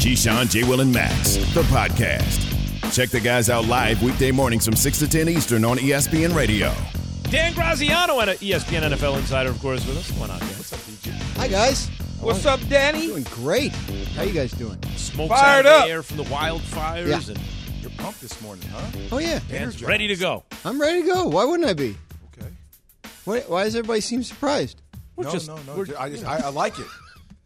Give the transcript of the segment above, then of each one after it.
Keyshawn, J. Will, and Max, the podcast. Check the guys out live weekday mornings from 6 to 10 Eastern on ESPN Radio. Dan Graziano, and ESPN NFL insider, of course, with us. What's up, What's up, DJ? Hi guys. What's up, Danny? Doing great. How you guys doing? Smoke Fired out up. the air from the wildfires, Yeah. and You're pumped this morning, huh? Oh yeah, Dan's ready to go. I'm ready to go. Why wouldn't I be? Okay. Why, why does everybody seem surprised? no, just- no, no. we're- I, just, I, I like it.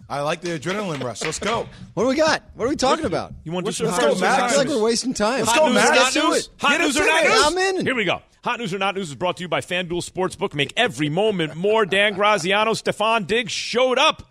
I like the adrenaline rush. Let's go. What do we got? What are we talking about? You want to do your some Let's go, hot Max. I feel like we're wasting time. Let's go, news Max. or Let's do news? it. Hot Get news us or not it. news? I'm in. Here we go. Hot news or not news is brought to you by FanDuel Sportsbook. Make every moment more. Dan Graziano, Stefon Diggs showed up,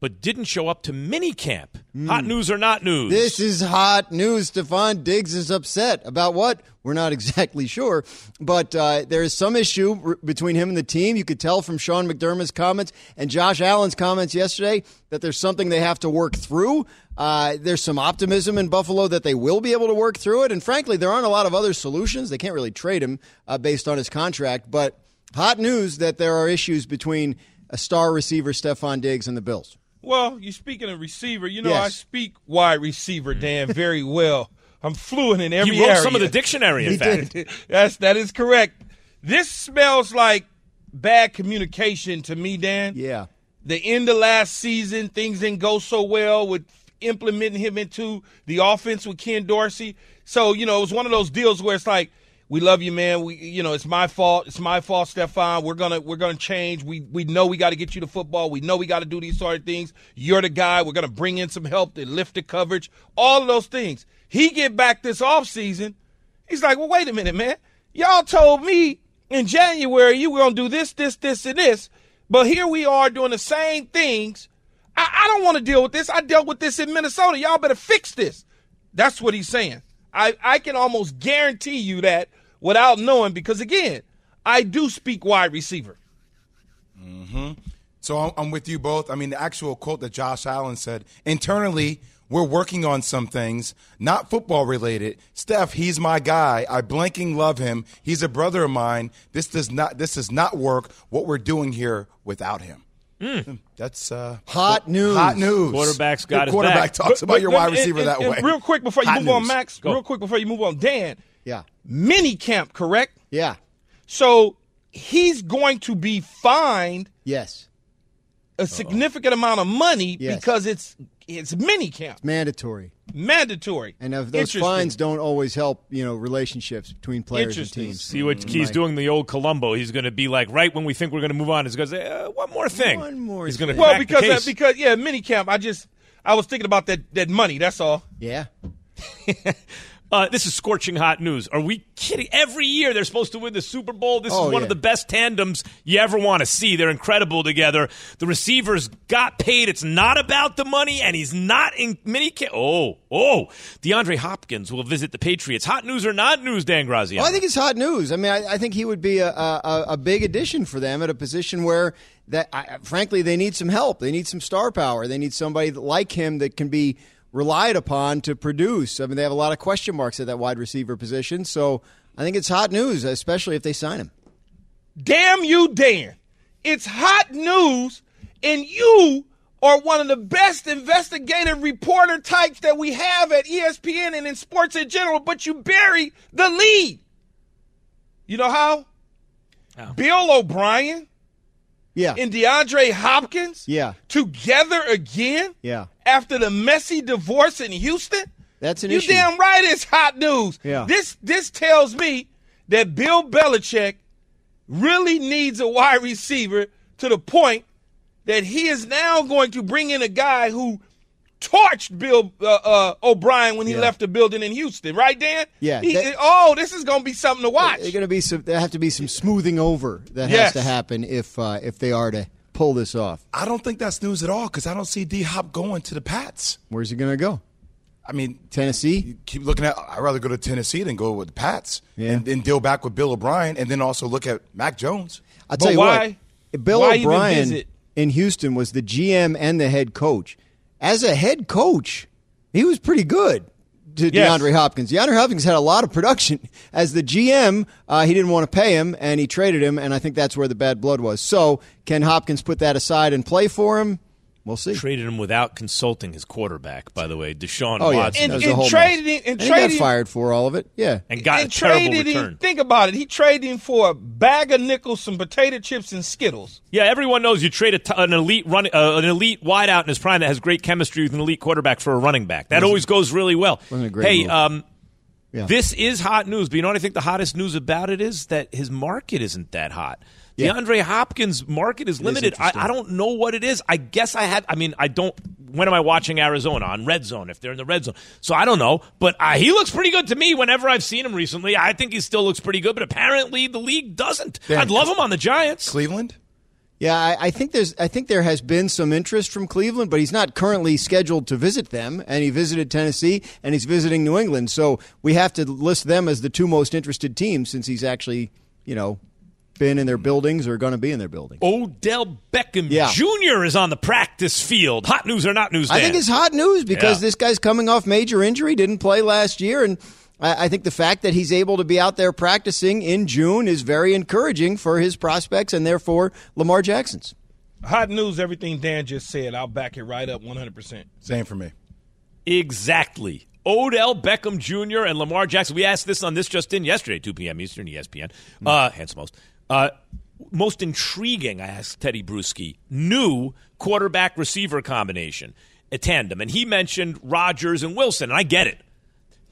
but didn't show up to minicamp. Hot news or not news? This is hot news. Stefon Diggs is upset about what? We're not exactly sure, but uh, there is some issue r- between him and the team. You could tell from Sean McDermott's comments and Josh Allen's comments yesterday that there's something they have to work through. Uh, there's some optimism in Buffalo that they will be able to work through it. And frankly, there aren't a lot of other solutions. They can't really trade him uh, based on his contract. But hot news that there are issues between a star receiver, Stefon Diggs, and the Bills. Well, you speaking of receiver, you know Yes. I speak wide receiver, Dan, very well. I'm fluent in every he wrote area. some of the dictionary, in He fact. did. That's that is correct. This smells like bad communication to me, Dan. Yeah. The end of last season, things didn't go so well with implementing him into the offense with Ken Dorsey. So, you know, it was one of those deals where it's like, we love you, man. We, you know, it's my fault. It's my fault, Stefon. We're gonna, we're gonna change. We, we know we got to get you the football. We know we got to do these sort of things. You're the guy. We're gonna bring in some help to lift the coverage. All of those things. He get back this offseason. He's like, well, wait a minute, man. Y'all told me in January you were gonna do this, this, this, and this, but here we are doing the same things. I, I don't want to deal with this. I dealt with this in Minnesota. Y'all better fix this. That's what he's saying. I, I can almost guarantee you that without knowing because again, I do speak wide receiver. Mm-hmm. So I'm, I'm with you both. I mean, the actual quote that Josh Allen said internally, we're working on some things, not football related. Steph, he's my guy. I blanking love him. He's a brother of mine. This does not. This does not work. What we're doing here without him. That's uh, Hot news. Hot news. Quarterback's got Your his quarterback back. talks about your wide receiver and- that and way. Real quick before you Hot move on. Max. Go. Real quick before you move on, Dan. Yeah. Mini camp, correct? Yeah. So he's going to be fined Yes. a significant amount of money Yes. because it's it's mini camp, Mandatory. mandatory. And if those fines don't always help, you know, relationships between players and teams. See what he's doing the old Columbo. He's going to be like, right when we think we're going to move on, he's going to say, uh, one more thing. One more He's going to thing. Well, because the uh, because yeah, mini camp. I just I was thinking about that that money. That's all. Yeah. Uh, this is scorching hot news. Are we kidding? Every year they're supposed to win the Super Bowl. This Oh, is one yeah. of the best tandems you ever want to see. They're incredible together. The receivers got paid. It's not about the money, and he's not in mini. Ca- oh, oh. DeAndre Hopkins will visit the Patriots. Hot news or not news, Dan Graziano? Well, I think it's hot news. I mean, I, I think he would be a, a, a big addition for them at a position where that, I, frankly, they need some help. They need some star power. They need somebody like him that can be relied upon to produce. I mean, they have a lot of question marks at that wide receiver position. So I think it's hot news, especially if they sign him. Damn you, Dan! It's hot news, and you are one of the best investigative reporter types that we have at ESPN and in sports in general. But you bury the lead. You know how? Bill O'Brien Yeah. and DeAndre Hopkins Yeah. together again Yeah. After the messy divorce in Houston? That's an you issue. You damn right it's hot news. Yeah. This this tells me that Bill Belichick really needs a wide receiver to the point that he is now going to bring in a guy who torched Bill uh, uh, O'Brien when he Yeah. left the building in Houston, right, Dan? Yeah, He- that- oh, this is going to be something to watch. There's going to be some. There have to be some smoothing over that Yes. has to happen if uh, if they are to pull this off. I don't think that's news at all because I don't see D Hop going to the Pats. Where's he going to go? I mean, Tennessee. you keep looking at. I'd rather go to Tennessee than go with the Pats, Yeah. and then deal back with Bill O'Brien, and then also look at Mac Jones. I'll But tell you why- what. Bill why O'Brien in Houston was the GM and the head coach. As a head coach, he was pretty good to Yes. DeAndre Hopkins. DeAndre Hopkins had a lot of production. As the GM, uh, he didn't want to pay him, and he traded him, and I think that's where the bad blood was. So, can Hopkins put that aside and play for him? We'll see. Traded him without consulting his quarterback, by the way, Deshaun Oh, yeah. Watson. And- That and traded him- and he got fired for all of it. Yeah. and got and a terrible return. him. Think about it. He traded him for a bag of nickels, some potato chips, and Skittles. Yeah, everyone knows you trade a t- an elite run, uh, an elite wideout in his prime that has great chemistry with an elite quarterback for a running back. That always goes really well. wasn't a great hey, um, Yeah. this is hot news, but you know what I think the hottest news about it is that his market isn't that hot. Yeah. DeAndre Hopkins' market is limited. I. I don't know what it is. I guess I had. I mean, I don't. When am I watching Arizona on red zone? If they're in the red zone, so I don't know. But uh, he looks pretty good to me. Whenever I've seen him recently, I think he still looks pretty good. But apparently, the league doesn't. Dan, I'd love him on the Giants. Cleveland. Yeah, I, I think there's. I think there has been some interest from Cleveland, but he's not currently scheduled to visit them. And he visited Tennessee, and he's visiting New England. So we have to list them as the two most interested teams, since he's actually, you know, been in their buildings or going to be in their buildings. Odell Beckham Yeah. Jr. is on the practice field. Hot news or not news? I think it's hot news because Yeah. this guy's coming off major injury, didn't play last year, and I, I think the fact that he's able to be out there practicing in June is very encouraging for his prospects and therefore Lamar Jackson's. Hot news, everything Dan just said. I'll back it right up 100%. Same for me. Exactly. Odell Beckham Jr. and Lamar Jackson. We asked this on this just in yesterday, 2 p.m. Eastern, ESPN. Uh, hence most. Uh, most intriguing, I asked Teddy Bruschi, new quarterback receiver combination, a tandem. And he mentioned Rodgers and Wilson, and I get it.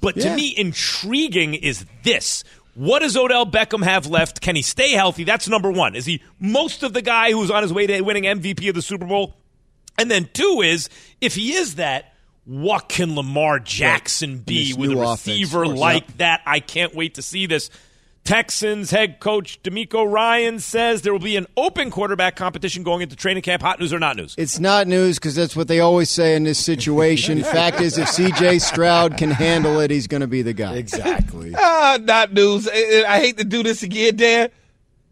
But to me, intriguing is this. What does Odell Beckham have left? Can he stay healthy? That's number one. Is he most of the guy who's on his way to winning MVP of the Super Bowl? And then two is, if he is that, what can Lamar Jackson be with a new offense, receiver like that? I can't wait to see this. Texans head coach DeMeco Ryan says there will be an open quarterback competition going into training camp. Hot news or not news? It's not news because that's what they always say in this situation. Fact is, if C.J. Stroud can handle it, he's going to be the guy. Exactly. Ah, not news. I, I hate to do this again, Dan,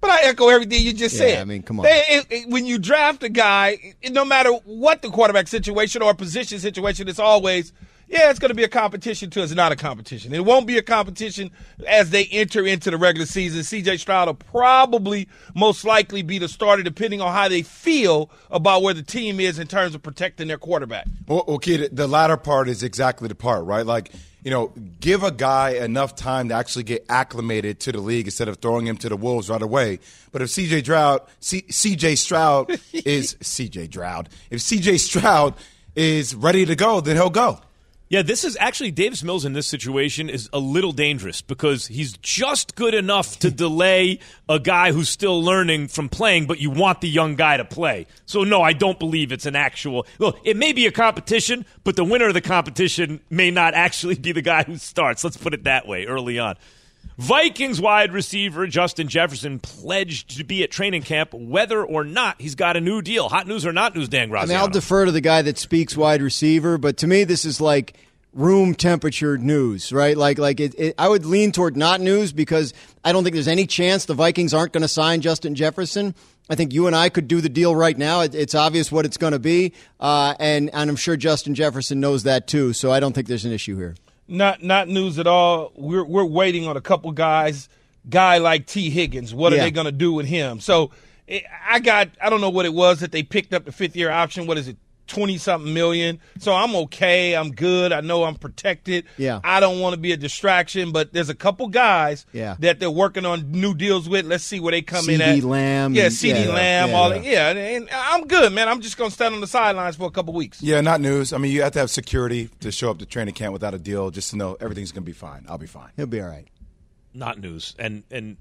but I echo everything you just Yeah, said. I mean, come on. They- it- it- when you draft a guy, it- no matter what the quarterback situation or position situation, it's always, yeah, it's going to be a competition too. it's not a competition. It won't be a competition as they enter into the regular season. CJ Stroud will probably most likely be the starter depending on how they feel about where the team is in terms of protecting their quarterback. Well, okay, the- latter part is exactly the part, right? Like, you know, give a guy enough time to actually get acclimated to the league instead of throwing him to the wolves right away. But if CJ Stroud, CJ Stroud is CJ Stroud. If CJ Stroud is ready to go, then he'll go. Yeah, this is actually Davis Mills in this situation is a little dangerous because he's just good enough to delay a guy who's still learning from playing, but you want the young guy to play. So no, I don't believe it's an actual. Well, it may be a competition, but the winner of the competition may not actually be the guy who starts. Let's put it that way early on. Vikings wide receiver Justin Jefferson pledged to be at training camp whether or not he's got a new deal. Hot news or not news, Dan I Graziano? mean, I'll defer to the guy that speaks wide receiver, but to me, this is like room temperature news, right? Like, like it, it, I would lean toward not news because I don't think there's any chance the Vikings aren't going to sign Justin Jefferson. I think you and I could do the deal right now. It, it's obvious what it's going to be, uh, and and I'm sure Justin Jefferson knows that too. So I don't think there's an issue here. Not not news at all. We're we're waiting on a couple guys. Guy like Tee Higgins. What are they going to do with him? So eh, I got I don't know what it was that they picked up the fifth year option. What is it? Twenty something million. So I'm okay. I'm good. I know I'm protected. Yeah. I don't want to be a distraction, but there's a couple guys Yeah. that they're working on new deals with. Let's see where they come in at CD. Lamb Yeah, CD yeah, Lamb. yeah, all yeah. that. Yeah, and, and I'm good, man. I'm just gonna stand on the sidelines for a couple weeks. Yeah, not news. I mean, you have to have security to show up to training camp without a deal just to know everything's going to be fine. I'll be fine. He'll be all right. not news. And and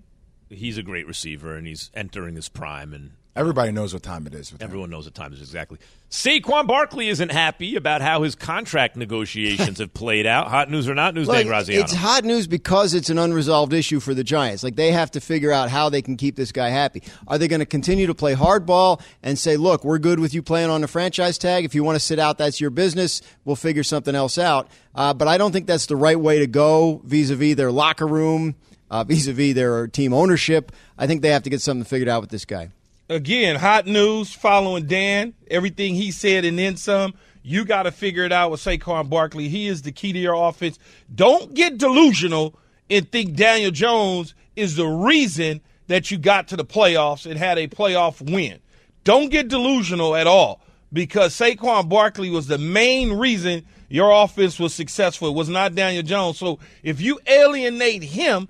he's a great receiver, and he's entering his prime, and Everybody knows what time it is. With him. Everyone knows what time it is exactly. Saquon Barkley isn't happy about how his contract negotiations have played out. Hot news or not news, Like, Dan Graziano? it's hot news because it's an unresolved issue for the Giants. Like they have to figure out how they can keep this guy happy. Are they going to continue to play hardball and say, "Look, we're good with you playing on the franchise tag. If you want to sit out, that's your business. We'll figure something else out." Uh, but I don't think that's the right way to go vis-a-vis their locker room, uh, vis-a-vis their team ownership. I think they have to get something figured out with this guy. Again, hot news following Dan. Everything he said and then some. You got to figure it out with Saquon Barkley. He is the key to your offense. Don't get delusional and think Daniel Jones is the reason that you got to the playoffs and had a playoff win. Don't get delusional at all because Saquon Barkley was the main reason your offense was successful. It was not Daniel Jones. So if you alienate him,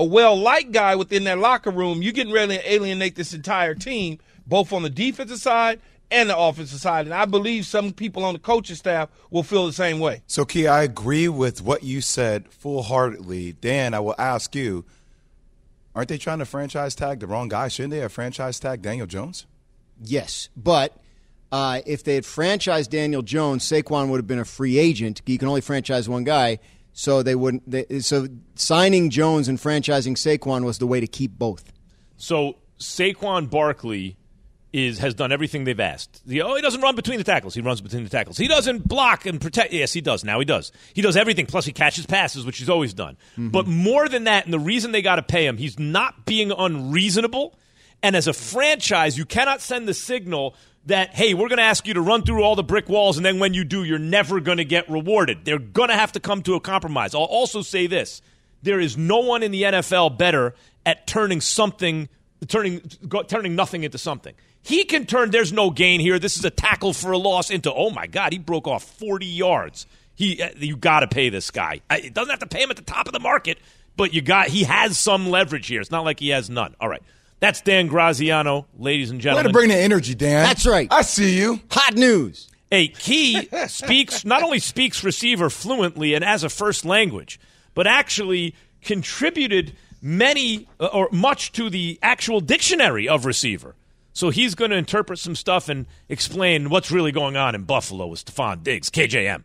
a well liked guy within that locker room, you're getting ready to alienate this entire team, both on the defensive side and the offensive side. And I believe some people on the coaching staff will feel the same way. So, Key, I agree with what you said full heartedly. Dan, I will ask you aren't they trying to franchise tag the wrong guy? Shouldn't they have franchise tag Daniel Jones? Yes, but uh, if they had franchised Daniel Jones, Saquon would have been a free agent. You can only franchise one guy, so they wouldn't. They, so signing Jones and franchising Saquon was the way to keep both. So Saquon Barkley is has done everything they've asked. The, oh, he doesn't run between the tackles. He runs between the tackles. He doesn't block and protect. Yes, he does. Now he does. He does everything. Plus, he catches passes, which he's always done. Mm-hmm. But more than that, and the reason they got to pay him, he's not being unreasonable. And as a franchise, you cannot send the signal that, hey, we're going to ask you to run through all the brick walls, and then when you do, you're never going to get rewarded. They're going to have to come to a compromise. I'll also say this there is no one in the NFL better at turning something, turning, turning nothing into something. He can turn, there's no gain here. This is a tackle for a loss into, oh my God, he broke off 40 yards. He, uh, you got to pay this guy. It doesn't have to pay him at the top of the market, but you got, he has some leverage here. It's not like he has none. All right. That's Dan Graziano, ladies and gentlemen. Way gentlemen. to bring the energy, Dan. That's right. I see you. Hot news. A key speaks not only speaks receiver fluently and as a first language, but actually contributed many uh, or much to the actual dictionary of receiver. So he's going to interpret some stuff and explain what's really going on in Buffalo with Stefon Diggs, KJM.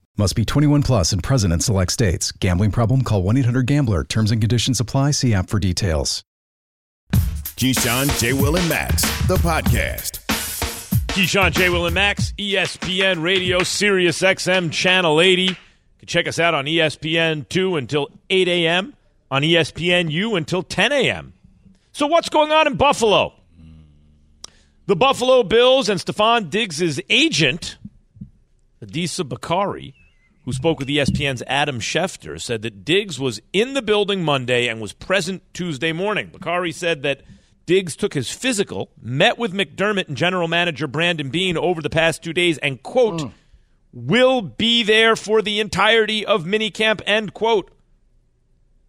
Must be 21 plus and present in select states. Gambling problem? Call 1 800 Gambler. Terms and conditions apply. See app for details. Keyshawn, J. Will, and Max, the podcast. Keyshawn, J. Will, and Max, ESPN Radio, Sirius XM, Channel 80. You can check us out on ESPN 2 until 8 a.m., on ESPN U until 10 a.m. So, what's going on in Buffalo? The Buffalo Bills and Stefon Diggs' agent, Adisa Bakari, who spoke with ESPN's Adam Schefter, said that Diggs was in the building Monday and was present Tuesday morning. Bakari said that Diggs took his physical, met with McDermott and general manager Brandon Beane over the past two days, and, quote, mm. will be there for the entirety of minicamp, end quote.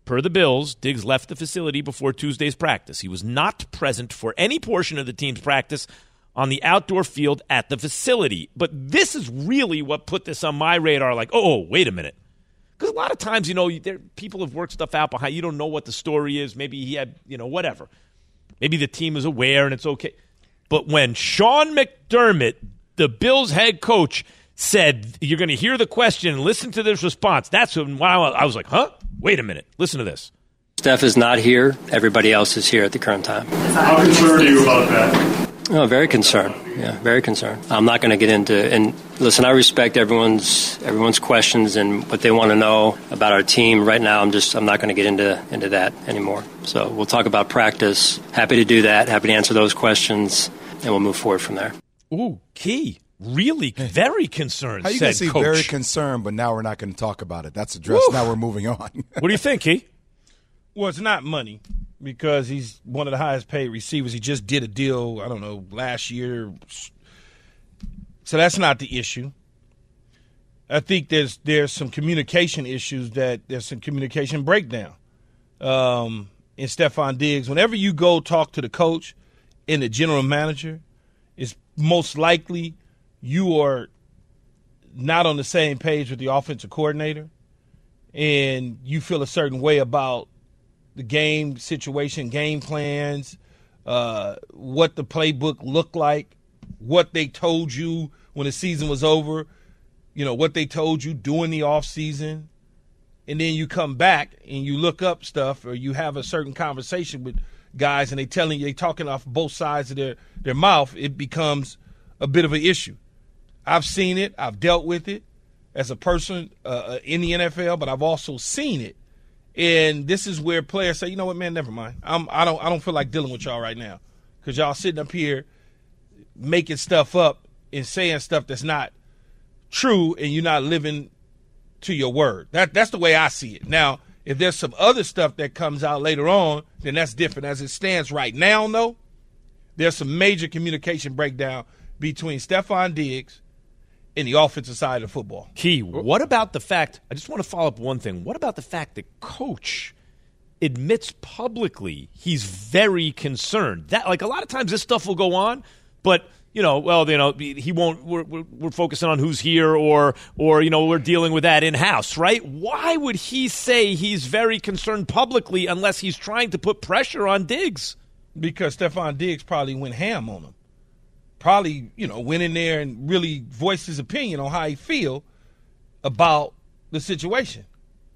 Per the Bills, Diggs left the facility before Tuesday's practice. He was not present for any portion of the team's practice on the outdoor field at the facility. But this is really what put this on my radar like, oh, oh wait a minute. Because a lot of times, you know, there, people have worked stuff out behind. You don't know what the story is. Maybe he had, you know, whatever. Maybe the team is aware and it's okay. But when Sean McDermott, the Bills head coach, said, You're going to hear the question and listen to this response, that's when wow, I was like, Huh? Wait a minute. Listen to this. Steph is not here. Everybody else is here at the current time. How concerned are you about that? Oh, very concerned. Yeah, very concerned. I'm not going to get into and listen. I respect everyone's everyone's questions and what they want to know about our team. Right now, I'm just I'm not going to get into into that anymore. So we'll talk about practice. Happy to do that. Happy to answer those questions, and we'll move forward from there. Ooh, key. Really, very concerned. How you said can see coach. very concerned, but now we're not going to talk about it. That's addressed. Woo. Now we're moving on. what do you think, Key? Well, it's not money because he's one of the highest paid receivers. He just did a deal, I don't know, last year. So that's not the issue. I think there's there's some communication issues that there's some communication breakdown. Um, in Stefon Diggs, whenever you go talk to the coach and the general manager, it's most likely you are not on the same page with the offensive coordinator and you feel a certain way about the game situation, game plans, uh, what the playbook looked like, what they told you when the season was over, you know, what they told you during the off season. And then you come back and you look up stuff or you have a certain conversation with guys and they telling you they talking off both sides of their, their mouth, it becomes a bit of an issue. I've seen it, I've dealt with it as a person uh, in the NFL, but I've also seen it and this is where players say, you know what, man, never mind. I'm, I don't I don't feel like dealing with y'all right now because y'all sitting up here making stuff up and saying stuff that's not true, and you're not living to your word. That that's the way I see it. Now, if there's some other stuff that comes out later on, then that's different. As it stands right now, though, there's some major communication breakdown between Stefon Diggs in the offensive side of football. Key, what about the fact? I just want to follow up one thing. What about the fact that coach admits publicly he's very concerned? That like a lot of times this stuff will go on, but you know, well, you know, he won't. We're, we're, we're focusing on who's here, or or you know, we're dealing with that in house, right? Why would he say he's very concerned publicly unless he's trying to put pressure on Diggs? Because Stefon Diggs probably went ham on him probably you know went in there and really voiced his opinion on how he feel about the situation.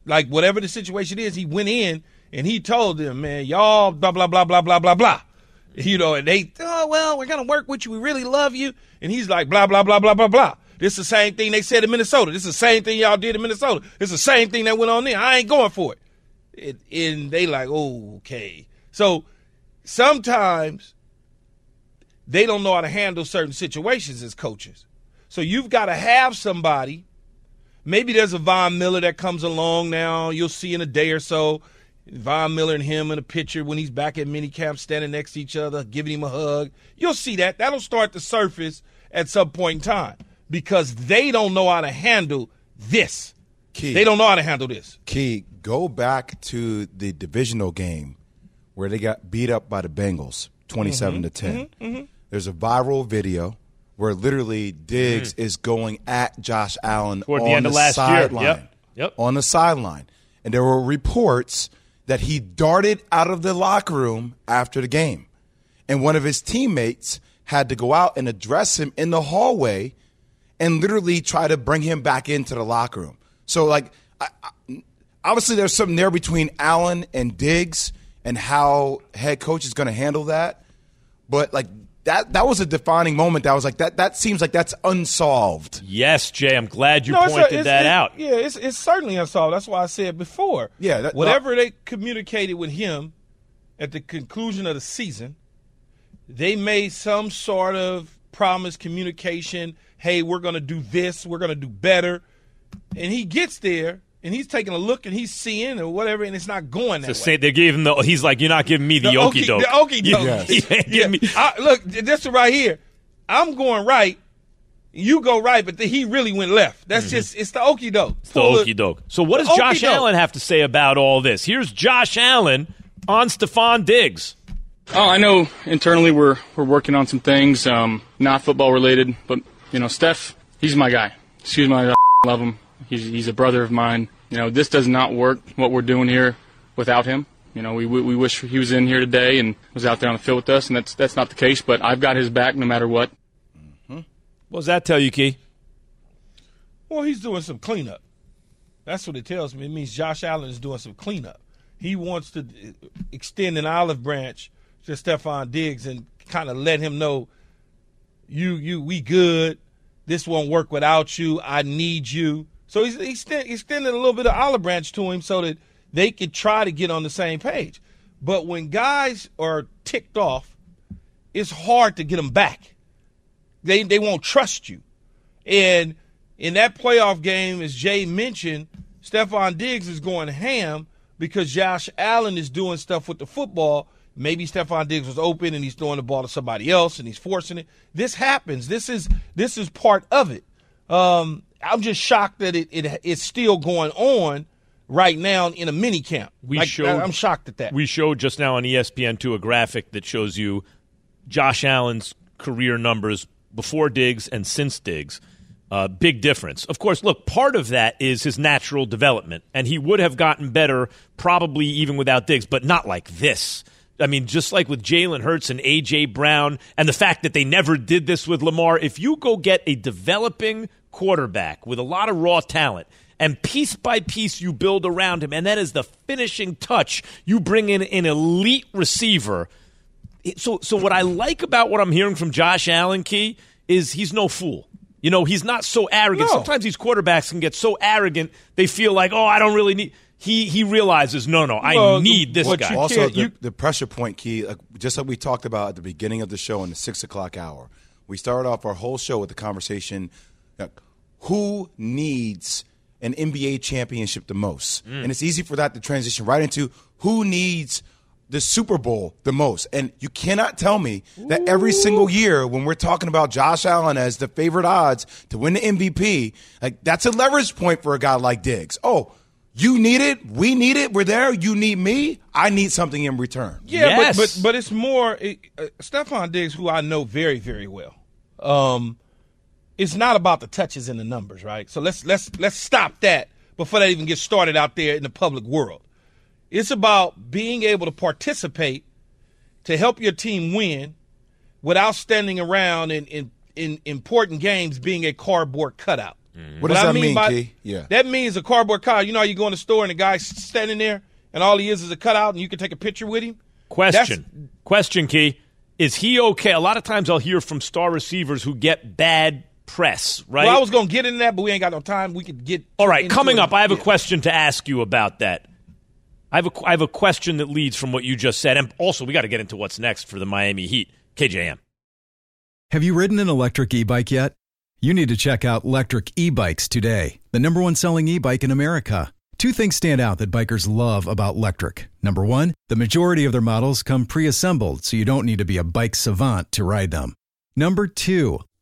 Like whatever the situation is, he went in and he told them, man, y'all blah blah blah blah blah blah blah. You know, and they, oh well, we're gonna work with you. We really love you. And he's like, blah blah blah blah blah blah. This is the same thing they said in Minnesota. This is the same thing y'all did in Minnesota. It's the same thing that went on there. I ain't going for it. it and they like, oh, okay. So sometimes they don't know how to handle certain situations as coaches. So you've got to have somebody. Maybe there's a Von Miller that comes along now. You'll see in a day or so. Von Miller and him in a picture when he's back at minicamp standing next to each other, giving him a hug. You'll see that. That'll start to surface at some point in time because they don't know how to handle this. Key. They don't know how to handle this. Key, go back to the divisional game where they got beat up by the Bengals, 27 Mm-hmm. to 10. There's a viral video where literally Diggs mm. is going at Josh Allen Toward on the end of last sideline. Yep. Yep. On the sideline. And there were reports that he darted out of the locker room after the game. And one of his teammates had to go out and address him in the hallway and literally try to bring him back into the locker room. So, like, I, I, obviously, there's something there between Allen and Diggs and how head coach is going to handle that. But like that, that was a defining moment. That was like that. That seems like that's unsolved. Yes, Jay. I'm glad you No, pointed it's- that it- out. Yeah, it's it's certainly unsolved. That's why I said before. Yeah, that- whatever they communicated with him at the conclusion of the season, they made some sort of promise, communication. Hey, we're going to do this. We're going to do better. And he gets there and he's taking a look and he's seeing or whatever, and it's not going that The way. same, they gave him the. He's like, you're not giving me the, The okie okey- doke. the okey doke. You ain't giving me- I, look, this is right here. I'm going right. You go right, but then he really went left. That's just it's the okey doke. the okie doke. So, what does Josh Allen have to say about all this? Here's Josh Allen on Stefon Diggs. Oh, I know internally we're we're working on some things, um, not football related, but you know, Steph, he's my guy. Excuse my, I love him. He's he's a brother of mine. You know, this does not work what we're doing here without him. You know, we we we wish he was in here today and was out there on the field with us, and that's that's not the case. But I've got his back no matter what. Mm-hmm. What does that tell you, Key? Well, he's doing some cleanup. That's what it tells me. It means Josh Allen is doing some cleanup. He wants to extend an olive branch to Stefon Diggs and kind of let him know You you we good. This won't work without you. I need you. So he's, he's extending a little bit of olive branch to him so that they could try to get on the same page. But when guys are ticked off, it's hard to get them back. They they won't trust you. And in that playoff game, as Jay mentioned, Stefon Diggs is going ham because Josh Allen is doing stuff with the football. Maybe Stefon Diggs was open and he's throwing the ball to somebody else and he's forcing it. This happens. This is this is part of it. Um, I'm just shocked that it, it it's still going on right now in a mini camp. We like, showed, I'm shocked at that. We showed just now on ESPN2 a graphic that shows you Josh Allen's career numbers before Diggs and since Diggs. Uh, big difference. Of course, look, part of that is his natural development, and he would have gotten better probably even without Diggs, but not like this. I mean, just like with Jalen Hurts and A.J. Brown, and the fact that they never did this with Lamar, if you go get a developing quarterback with a lot of raw talent, and piece by piece you build around him, and that is the finishing touch, you bring in an elite receiver. So, so what I like about what I'm hearing from Josh Allen, Key, is he's no fool. You know, he's not so arrogant. No. Sometimes these quarterbacks can get so arrogant they feel like, oh, I don't really need. He he realizes, no, no, I Well, need this guy. you Also, the, you- the pressure point key, like, just like we talked about at the beginning of the show in the six o'clock hour, we started off our whole show with the conversation like, who needs an NBA championship the most? Mm. And it's easy for that to transition right into who needs the Super Bowl the most. And you cannot tell me that every single year when we're talking about Josh Allen as the favorite odds to win the MVP, like that's a leverage point for a guy like Diggs. Oh, you need it. We need it. We're there. You need me. I need something in return. Yeah, Yes. but, but but it's more it, uh, Stefon Diggs, who I know very very well. Um, it's not about the touches and the numbers, right? So let's let's let's stop that before that even gets started out there in the public world. It's about being able to participate to help your team win without standing around in in, in important games being a cardboard cutout. Mm-hmm. What does I that mean, by- Key? Yeah. That means a cardboard cutout. You know how you go in the store and the guy's standing there and all he is is a cutout and you can take a picture with him? Question. Question, Key. Is he okay? A lot of times I'll hear from star receivers who get bad press, right? Well, I was going to get into that, but we ain't got no time. We could get. All right, into coming it. up, I have a question to ask you about that. I have a, I have a question that leads from what you just said. And also, we got to get into what's next for the Miami Heat. KJM. Have you ridden an electric e bike yet? You need to check out Electric E Bikes today, the number one selling e bike in America. Two things stand out that bikers love about Lectric. Number one, the majority of their models come pre assembled, so you don't need to be a bike savant to ride them. Number two,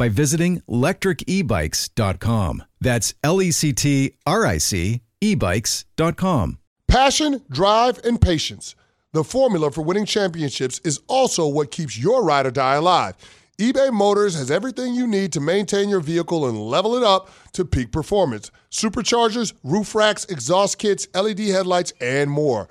by visiting lectricebikes.com. That's L E C T R I C ebikes.com. Passion, drive, and patience. The formula for winning championships is also what keeps your ride or die alive. eBay Motors has everything you need to maintain your vehicle and level it up to peak performance. Superchargers, roof racks, exhaust kits, LED headlights, and more.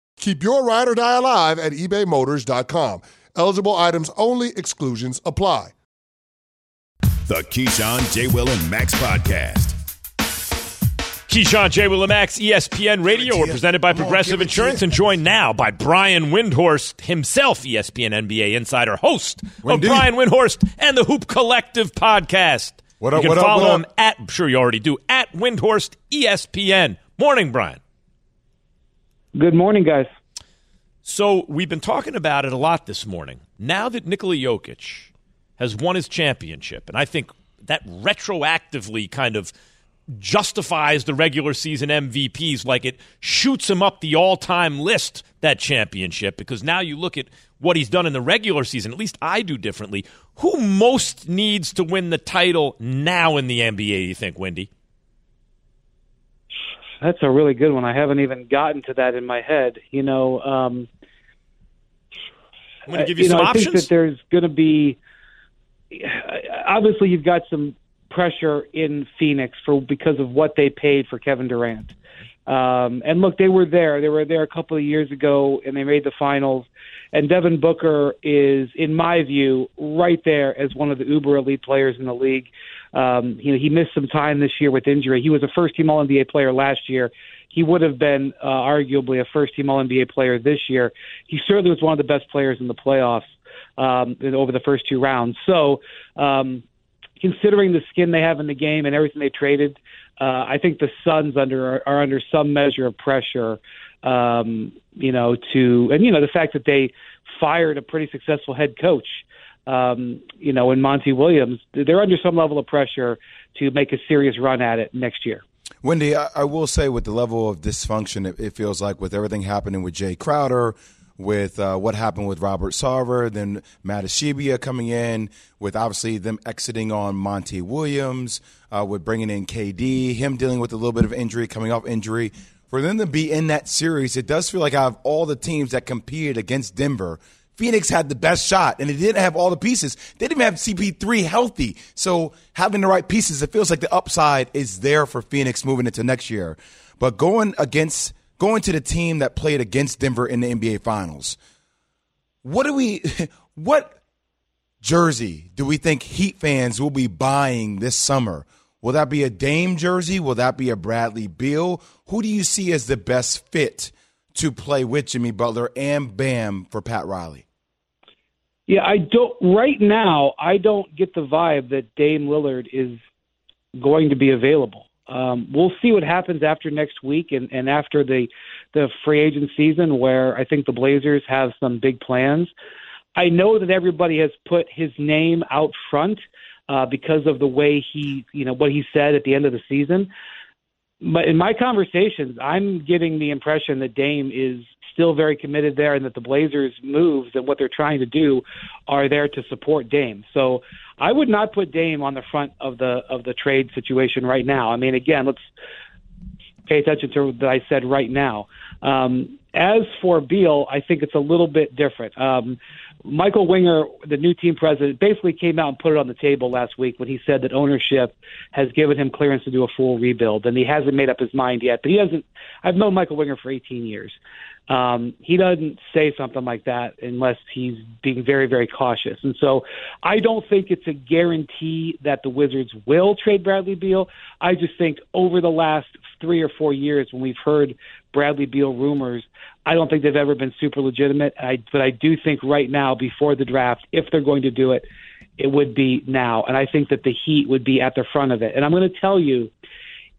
Keep your ride or die alive at ebaymotors.com. Eligible items only, exclusions apply. The Keyshawn, J. Will, and Max podcast. Keyshawn J. Will, and Max, ESPN Radio. We're presented by Come on, Progressive give it to Insurance and joined now by Brian Windhorst himself, ESPN NBA insider, host Windy. of Brian Windhorst and the Hoop Collective podcast. What you up, can what up, follow what him up? at, I'm sure you already do, at Windhorst ESPN. Morning, Brian. Good morning, guys. So we've been talking about it a lot this morning. Now that Nikola Jokic has won his championship, and I think that retroactively kind of justifies the regular season MVPs, like it shoots him up the all time list, that championship, because now you look at what he's done in the regular season, at least I do differently. Who most needs to win the title now in the NBA, you think, Windy? That's a really good one. I haven't even gotten to that in my head. You know, um, I'm going to give you, you some know, I think that there's going to be obviously you've got some pressure in Phoenix for because of what they paid for Kevin Durant. Um, and look, they were there. They were there a couple of years ago, and they made the finals. And Devin Booker is, in my view, right there as one of the uber elite players in the league. Um, you know, he missed some time this year with injury. He was a first team All NBA player last year. He would have been uh, arguably a first team All NBA player this year. He certainly was one of the best players in the playoffs um, over the first two rounds. So, um, considering the skin they have in the game and everything they traded, uh, I think the Suns under are, under some measure of pressure. Um, you know, to and you know the fact that they fired a pretty successful head coach. Um, you know, in Monty Williams, they're under some level of pressure to make a serious run at it next year. Windy, I, I will say with the level of dysfunction, it, it feels like with everything happening with Jae Crowder, with uh, what happened with Robert Sarver, then Mat Ishbia coming in, with obviously them exiting on Monty Williams, uh, with bringing in KD, him dealing with a little bit of injury, coming off injury. For them to be in that series, it does feel like out of all the teams that competed against Denver, Phoenix had the best shot, and it didn't have all the pieces. They didn't have CP3 healthy. So having the right pieces, it feels like the upside is there for Phoenix moving into next year. But going against going to the team that played against Denver in the NBA Finals, what do we what jersey do we think Heat fans will be buying this summer? Will that be a Dame jersey? Will that be a Bradley Beal? Who do you see as the best fit to play with Jimmy Butler and Bam for Pat Riley? Yeah, I don't. Right now, I don't get the vibe that Dame Lillard is going to be available. Um, we'll see what happens after next week and, and after the the free agent season, where I think the Blazers have some big plans. I know that everybody has put his name out front uh, because of the way he, you know, what he said at the end of the season. But in my conversations, I'm getting the impression that Dame is still very committed there, and that the Blazers' moves and what they're trying to do are there to support Dame. So I would not put Dame on the front of the of the trade situation right now. I mean, again, let's pay attention to what I said right now. Um, as for Beal, I think it's a little bit different. Um, Michael Winger, the new team president, basically came out and put it on the table last week when he said that ownership has given him clearance to do a full rebuild, and he hasn't made up his mind yet. But he hasn't. I've known Michael Winger for 18 years. Um, he doesn't say something like that unless he's being very, very cautious. And so I don't think it's a guarantee that the Wizards will trade Bradley Beal. I just think over the last three or four years, when we've heard Bradley Beal rumors, I don't think they've ever been super legitimate. I, but I do think right now, before the draft, if they're going to do it, it would be now. And I think that the Heat would be at the front of it. And I'm going to tell you,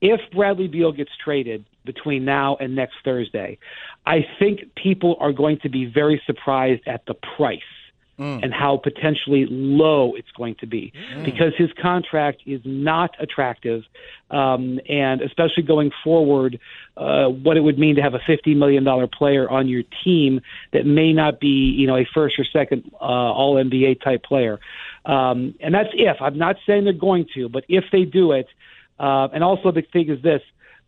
if Bradley Beal gets traded between now and next Thursday, I think people are going to be very surprised at the price mm. and how potentially low it's going to be mm. because his contract is not attractive. Um, and especially going forward, uh, what it would mean to have a $50 million player on your team that may not be, you know, a first or second uh, All NBA type player. Um, and that's if. I'm not saying they're going to, but if they do it, uh, and also the thing is this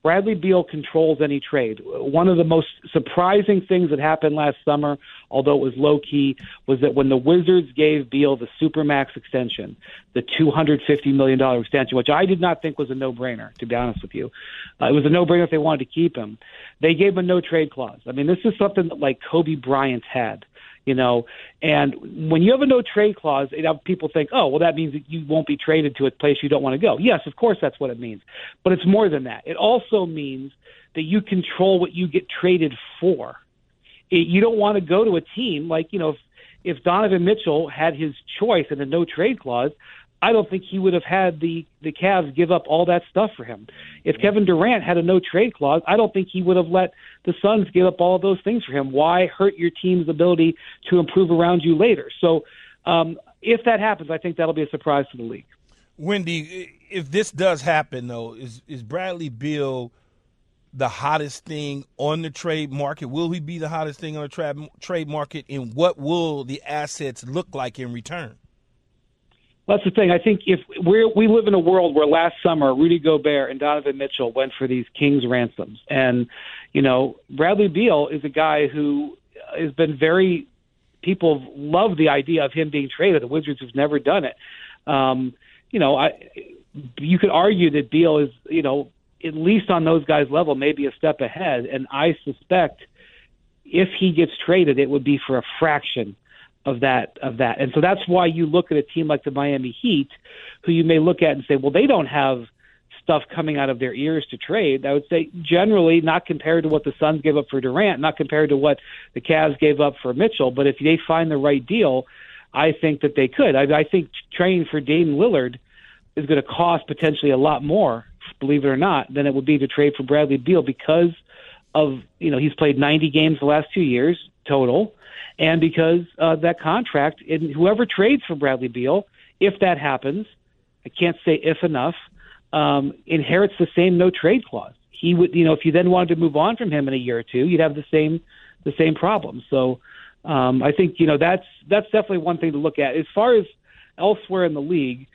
Bradley Beal controls any trade. One of the most surprising things that happened last summer, although it was low key, was that when the Wizards gave Beal the supermax extension, the $250 million extension, which I did not think was a no brainer, to be honest with you, uh, it was a no brainer if they wanted to keep him. They gave him a no trade clause. I mean, this is something that like Kobe Bryant had you know. And when you have a no trade clause, you uh, know, people think, oh, well, that means that you won't be traded to a place you don't want to go. Yes, of course, that's what it means. But it's more than that. It also means that you control what you get traded for. It, you don't want to go to a team like, you know, if, if Donovan Mitchell had his choice in a no trade clause, I don't think he would have had the the Cavs give up all that stuff for him. If Kevin Durant had a no trade clause, I don't think he would have let the Suns give up all of those things for him. Why hurt your team's ability to improve around you later? So, um, if that happens, I think that'll be a surprise to the league. Windy, if this does happen, though, is is Bradley Beal the hottest thing on the trade market? Will he be the hottest thing on the tra- trade market? And what will the assets look like in return? That's the thing. I think if we we live in a world where last summer Rudy Gobert and Donovan Mitchell went for these king's ransoms, and you know Bradley Beal is a guy who has been very people love the idea of him being traded. The Wizards have never done it. Um, you know, I you could argue that Beal is you know at least on those guys' level maybe a step ahead, and I suspect if he gets traded, it would be for a fraction of that of that. And so that's why you look at a team like the Miami Heat, who you may look at and say, well, they don't have stuff coming out of their ears to trade. I would say generally not compared to what the Suns gave up for Durant, not compared to what the Cavs gave up for Mitchell, but if they find the right deal, I think that they could. I, I think trading for Dame Lillard is going to cost potentially a lot more, believe it or not, than it would be to trade for Bradley Beal because of you know he's played 90 games the last two years total and because uh, that contract, and whoever trades for Bradley Beal, if that happens, I can't say if enough, um, inherits the same no trade clause. He would, you know, if you then wanted to move on from him in a year or two, you'd have the same the same problem. So um, I think you know that's that's definitely one thing to look at. As far as elsewhere in the league,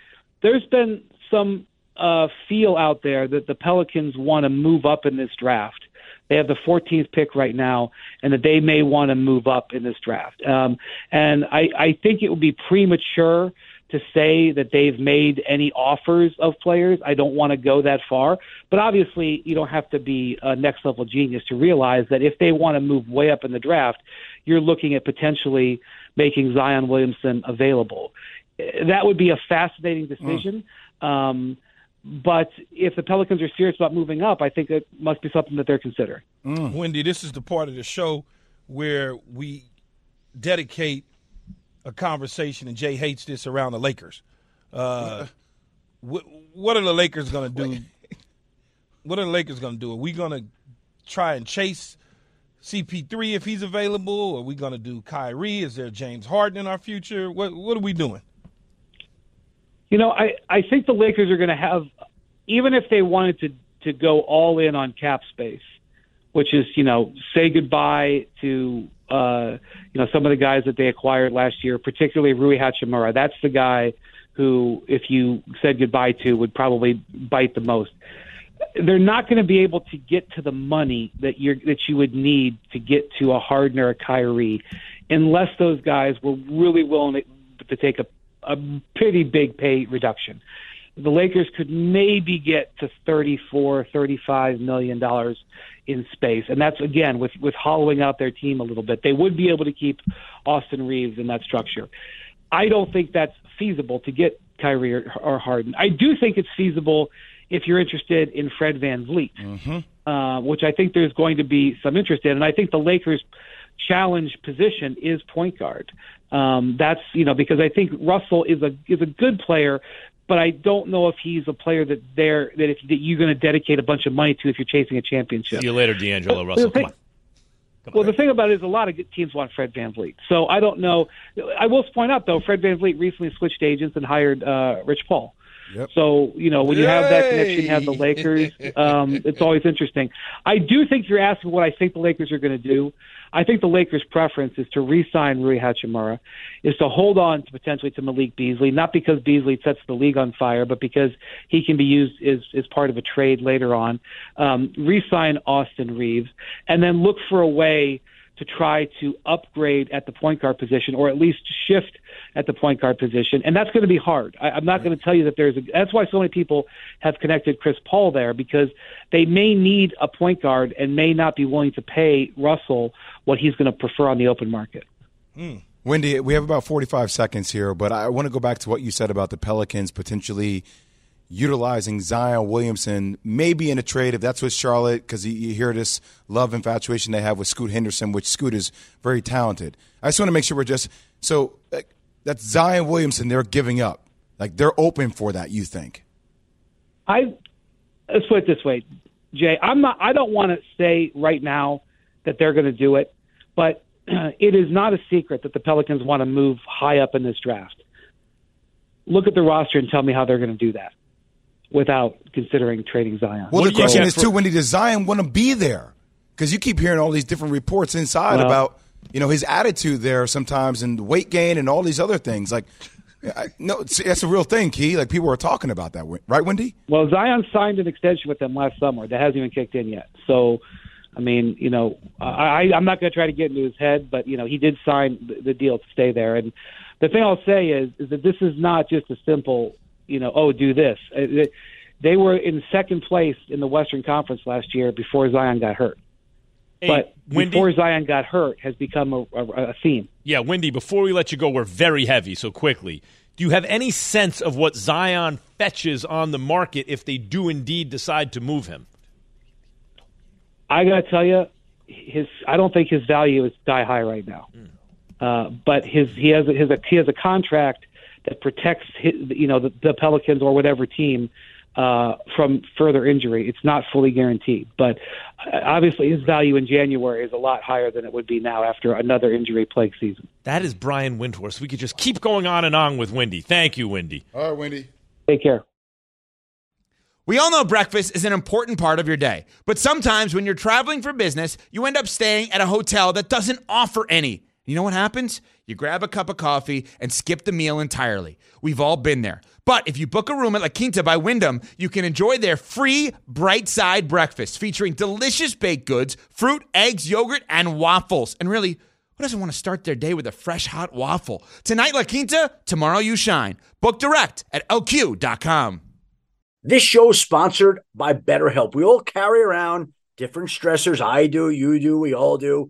there's been some uh, feel out there that the Pelicans want to move up in this draft. They have the 14th pick right now, and that they may want to move up in this draft. Um, and I, I think it would be premature to say that they've made any offers of players. I don't want to go that far, but obviously you don't have to be a next level genius to realize that if they want to move way up in the draft, you're looking at potentially making Zion Williamson available. That would be a fascinating decision. Mm. Um, but if the Pelicans are serious about moving up, I think it must be something that they're considering. Mm. Windy, this is the part of the show where we dedicate a conversation, and Jay hates this around the Lakers. Uh, what, what are the Lakers going to do? What are the Lakers going to do? Are we going to try and chase CP3 if he's available? Are we going to do Kyrie? Is there James Harden in our future? What What are we doing? You know, I, I think the Lakers are going to have, even if they wanted to, to go all in on cap space, which is, you know, say goodbye to, uh, you know, some of the guys that they acquired last year, particularly Rui Hachimura. That's the guy who, if you said goodbye to, would probably bite the most. They're not going to be able to get to the money that you're that you would need to get to a Harden or a Kyrie, unless those guys were really willing to take a a pretty big pay reduction. The Lakers could maybe get to 34, 35 million dollars in space, and that's again with with hollowing out their team a little bit. They would be able to keep Austin Reaves in that structure. I don't think that's feasible to get Kyrie or, or Harden. I do think it's feasible if you're interested in Fred VanVleet, mm-hmm. uh, which I think there's going to be some interest in, and I think the Lakers challenge position is point guard. Um, that's you know because I think Russell is a is a good player, but I don't know if he's a player that they're that if that you're going to dedicate a bunch of money to if you're chasing a championship. See you later, D'Angelo Russell. Come on. Come well, the thing about it is a lot of teams want Fred VanVleet. So I don't know. I will point out, though, Fred VanVleet recently switched agents and hired uh, Rich Paul. Yep. So you know when you have that connection, you have the Lakers. Um, it's always interesting. I do think you're asking what I think the Lakers are going to do. I think the Lakers' preference is to re-sign Rui Hachimura, is to hold on to potentially to Malik Beasley, not because Beasley sets the league on fire, but because he can be used as, as part of a trade later on. Um, re-sign Austin Reaves, and then look for a way to try to upgrade at the point guard position, or at least shift at the point guard position, and that's going to be hard. I, I'm not going to tell you that there's. A, that's why so many people have connected Chris Paul there because they may need a point guard and may not be willing to pay Russell what he's going to prefer on the open market. Mm. Windy, we have about 45 seconds here, but I want to go back to what you said about the Pelicans potentially utilizing Zion Williamson, maybe in a trade if that's with Charlotte, because you, hear this love infatuation they have with Scoot Henderson, which Scoot is very talented. I just want to make sure we're just so that's Zion Williamson they're giving up. Like they're open for that. You think? I let's put it this way, Jay. I'm not. I don't want to say right now that they're going to do it, but it is not a secret that the Pelicans want to move high up in this draft. look at the roster and tell me how they're going to do that without considering trading Zion. Well, What the question is for- too: when did Zion want to be there? Because you keep hearing all these different reports inside Well- about you know his attitude there sometimes, and weight gain, and all these other things. Like, I, no, that's a real thing, Key. Like people are talking about that, right, Windy? Well, Zion signed an extension with them last summer. That hasn't even kicked in yet. So, I mean, you know, I, I'm not going to try to get into his head, but you know, he did sign the, the deal to stay there. And the thing I'll say is, is that this is not just a simple, you know, oh, do this. Uh, they- were in second place in the Western Conference last year before Zion got hurt. Hey, but Windy? before Zion got hurt has become a, a, a theme. Yeah, Windy, before we let you go, we're very heavy, so quickly. Do you have any sense of what Zion fetches on the market if they do indeed decide to move him? I got to tell you, his I don't think his value is sky high right now. Uh, but his he has his he has a contract that protects his, you know the, the Pelicans or whatever team uh, from further injury. It's not fully guaranteed, but uh, obviously his value in January is a lot higher than it would be now after another injury plagued season. That is Brian Windhorst. We could just keep going on and on with Windy. Thank you, Windy. All right, Windy. Take care. We all know breakfast is an important part of your day, but sometimes when you're traveling for business, you end up staying at a hotel that doesn't offer any. You know what happens? You grab a cup of coffee and skip the meal entirely. We've all been there. But if you book a room at La Quinta by Wyndham, you can enjoy their free bright side breakfast featuring delicious baked goods, fruit, eggs, yogurt, and waffles. And really, who doesn't want to start their day with a fresh hot waffle? Tonight, La Quinta, tomorrow, you shine. Book direct at lq.com. This show is sponsored by BetterHelp. We all carry around different stressors. I do, you do, we all do,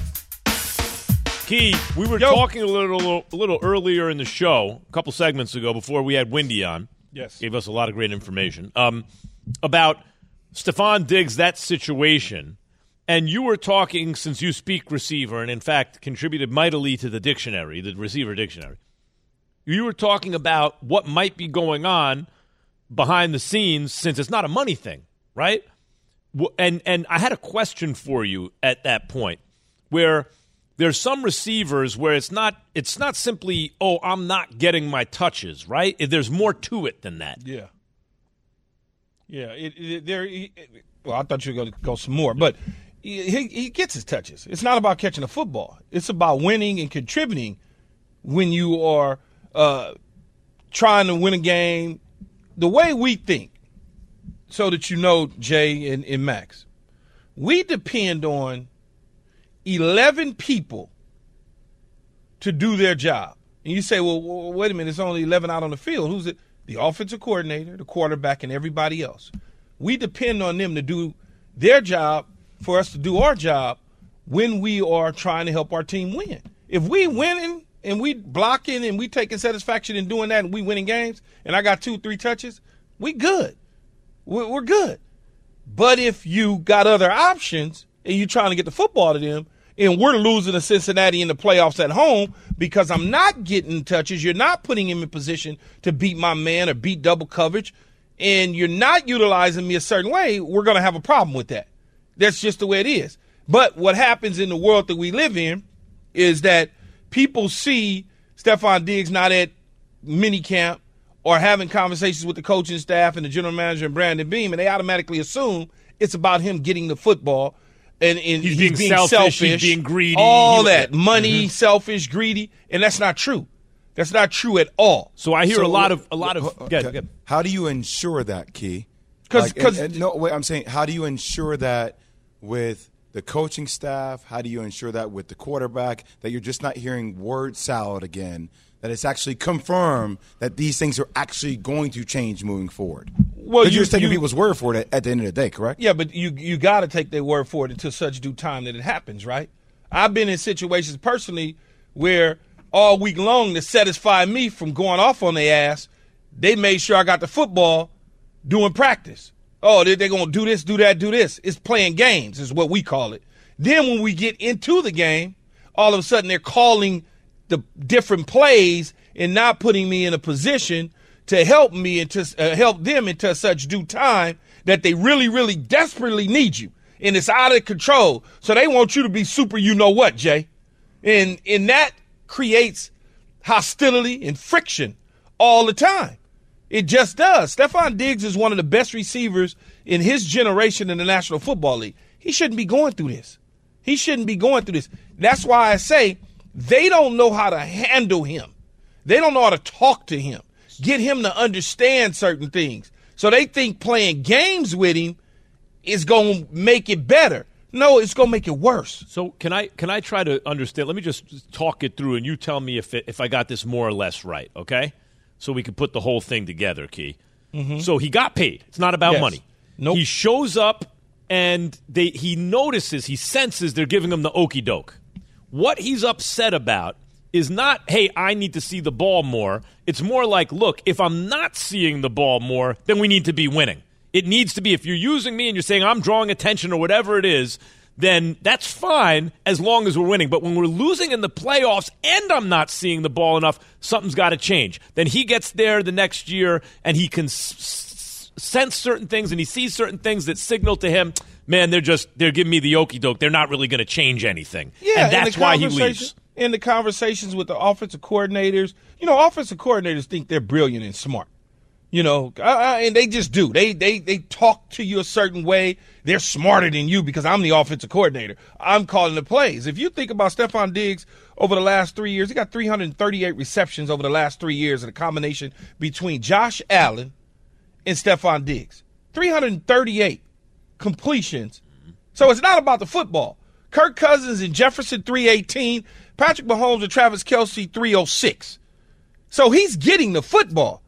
Key, we were talking a little a little earlier in the show, a couple segments ago, before we had Windy on. Yes. Gave us a lot of great information um, about Stefon Diggs, that situation. And you were talking, since you speak receiver, and in fact contributed mightily to the dictionary, the receiver dictionary. You were talking about what might be going on behind the scenes since it's not a money thing, right? And and I had a question for you at that point where there's some receivers where it's not it's not simply oh I'm not getting my touches, right? There's more to it than that. Yeah. Yeah, it, it, there. He, well, I thought you were going to go some more, but he, he he gets his touches. It's not about catching a football. It's about winning and contributing when you are uh, trying to win a game the way we think. So that you know, Jay and, and Max, we depend on eleven people to do their job. And you say, well, wait a minute, it's only 11 out on the field. Who's it? The offensive coordinator, the quarterback, and everybody else. We depend on them to do their job for us to do our job when we are trying to help our team win. If we winning and we blocking and we taking satisfaction in doing that and we winning games and I got two, three touches, we good. We're good. But if you got other options and you're trying to get the football to them, and we're losing to Cincinnati in the playoffs at home because I'm not getting touches, you're not putting him in position to beat my man or beat double coverage, and you're not utilizing me a certain way, we're going to have a problem with that. That's just the way it is. But what happens in the world that we live in is that people see Stefon Diggs not at minicamp or having conversations with the coaching staff and the general manager and Brandon Beane, and they automatically assume it's about him getting the football. And, and He's he's, being selfish, he's being greedy. all He- that money, Mhm. selfish, greedy, and that's not true. That's not true at all. So I hear So a lot of a lot of. what- yeah, okay. yeah. How do you ensure that, Key? Because and- and no, wait, I'm saying, how do you ensure that with the coaching staff? How do you ensure that with the quarterback that you're just not hearing word salad again? That it's actually confirmed that these things are actually going to change moving forward. Well, you- you're just taking you- people's word for it at, at the end of the day, correct? Yeah, but you you got to take their word for it until such due time that it happens, right? I've been in situations personally where all week long to satisfy me from going off on their ass, they made sure I got the football doing practice. Oh, they're, they're going to do this, do that, do this. It's playing games, is what we call it. Then when we get into the game, all of a sudden they're calling the different plays and not putting me in a position to help me and to uh, help them into such due time that they really, really desperately need you. And it's out of control. So they want you to be super, you know what, Jay? And, and that creates hostility and friction all the time. It just does. Stefon Diggs is one of the best receivers in his generation in the National Football League. He shouldn't be going through this. He shouldn't be going through this. That's why I say they don't know how to handle him. They don't know how to talk to him, get him to understand certain things. So they think playing games with him is going to make it better. No, it's going to make it worse. So can I can I try to understand? Let me just talk it through, and you tell me if it, if I got this more or less right. Okay, so we can put the whole thing together. Key. Mm-hmm. So he got paid. It's not about Yes. money. Nope. He shows up and they he notices, he senses they're giving him the okey doke. What he's upset about is not, hey, I need to see the ball more. It's more like, look, if I'm not seeing the ball more, then we need to be winning. It needs to be, if you're using me and you're saying I'm drawing attention or whatever it is, then that's fine as long as we're winning. But when we're losing in the playoffs and I'm not seeing the ball enough, something's got to change. Then he gets there the next year and he can s- sense certain things and he sees certain things that signal to him, man, they're just they're giving me the okey doke. They're not really going to change anything. Yeah, and that's the why he leaves. In the conversations with the offensive coordinators, you know, offensive coordinators think they're brilliant and smart. You know, and they just do. They they they talk to you a certain way. They're smarter than you because I'm the offensive coordinator. I'm calling the plays. If you think about Stefon Diggs over the last three years, he got 338 receptions over the last three years in a combination between Josh Allen and Stefon Diggs. 338 completions. So it's not about the football. Kirk Cousins and Jefferson 318, Patrick Mahomes and Travis Kelce 306. So he's getting the football.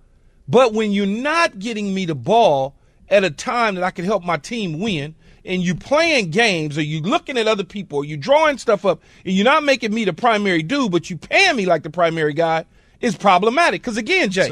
But when you're not getting me the ball at a time that I can help my team win, and you playing games, or you looking at other people, or you drawing stuff up, and you're not making me the primary dude, but you paying me like the primary guy, is problematic. Because again, Jay,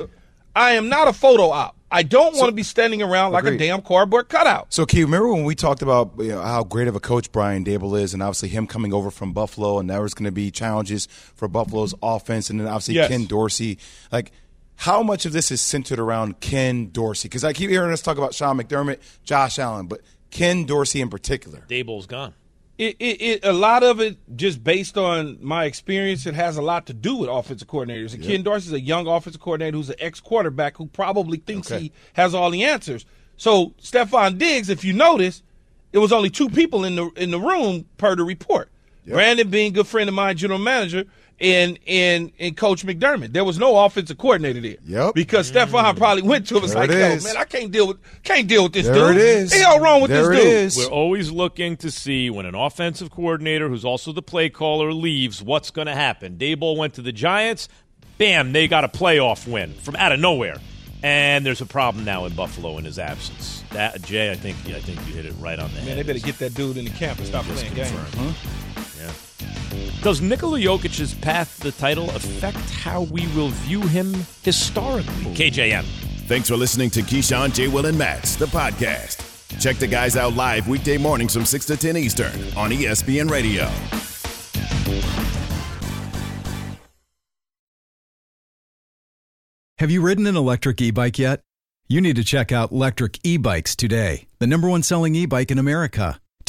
I am not a photo op. I don't want to be standing around like a damn cardboard cutout. So, Key, remember when we talked about you know, how great of a coach Brian Daboll is, and obviously him coming over from Buffalo, and there was going to be challenges for Buffalo's offense, and then obviously Yes. Ken Dorsey. Like, how much of this is centered around Ken Dorsey? Because I keep hearing us talk about Sean McDermott, Josh Allen, but Ken Dorsey in particular. Daboll's gone. It, it, it a lot of it just based on my experience it has a lot to do with offensive coordinators. And ken dorsey's a young offensive coordinator who's an ex-quarterback who probably thinks Okay. he has all the answers. So Stefon diggs if you notice it was only two people in the in the room per the report. Brandon Beane a good friend of mine general manager and and and coach mcdermott there was no offensive coordinator there Yep. because Stefon mm. probably went to him and was There like it yo man i can't deal with can't deal with this There dude it is. the hell wrong with There this it dude is. We're always looking to see when an offensive coordinator, who's also the play caller, leaves, what's going to happen. Daboll went to the Giants. Bam, they got a playoff win from out of nowhere. And there's a problem now in Buffalo in his absence. That Jay, I think, yeah, I think you hit it right on the Man, head. Man, they better get that dude in the camp and stop Just playing games. confirmed. Yeah. Does Nikola Jokic's path to the title affect how we will view him historically? KJM. Thanks for listening to Keyshawn, J. Will, and Max, the podcast. Check the guys out live weekday mornings from 6 to 10 Eastern on ESPN Radio. Have you ridden an electric e bike yet? You need to check out Lectric E Bikes today, the number one selling e bike in America.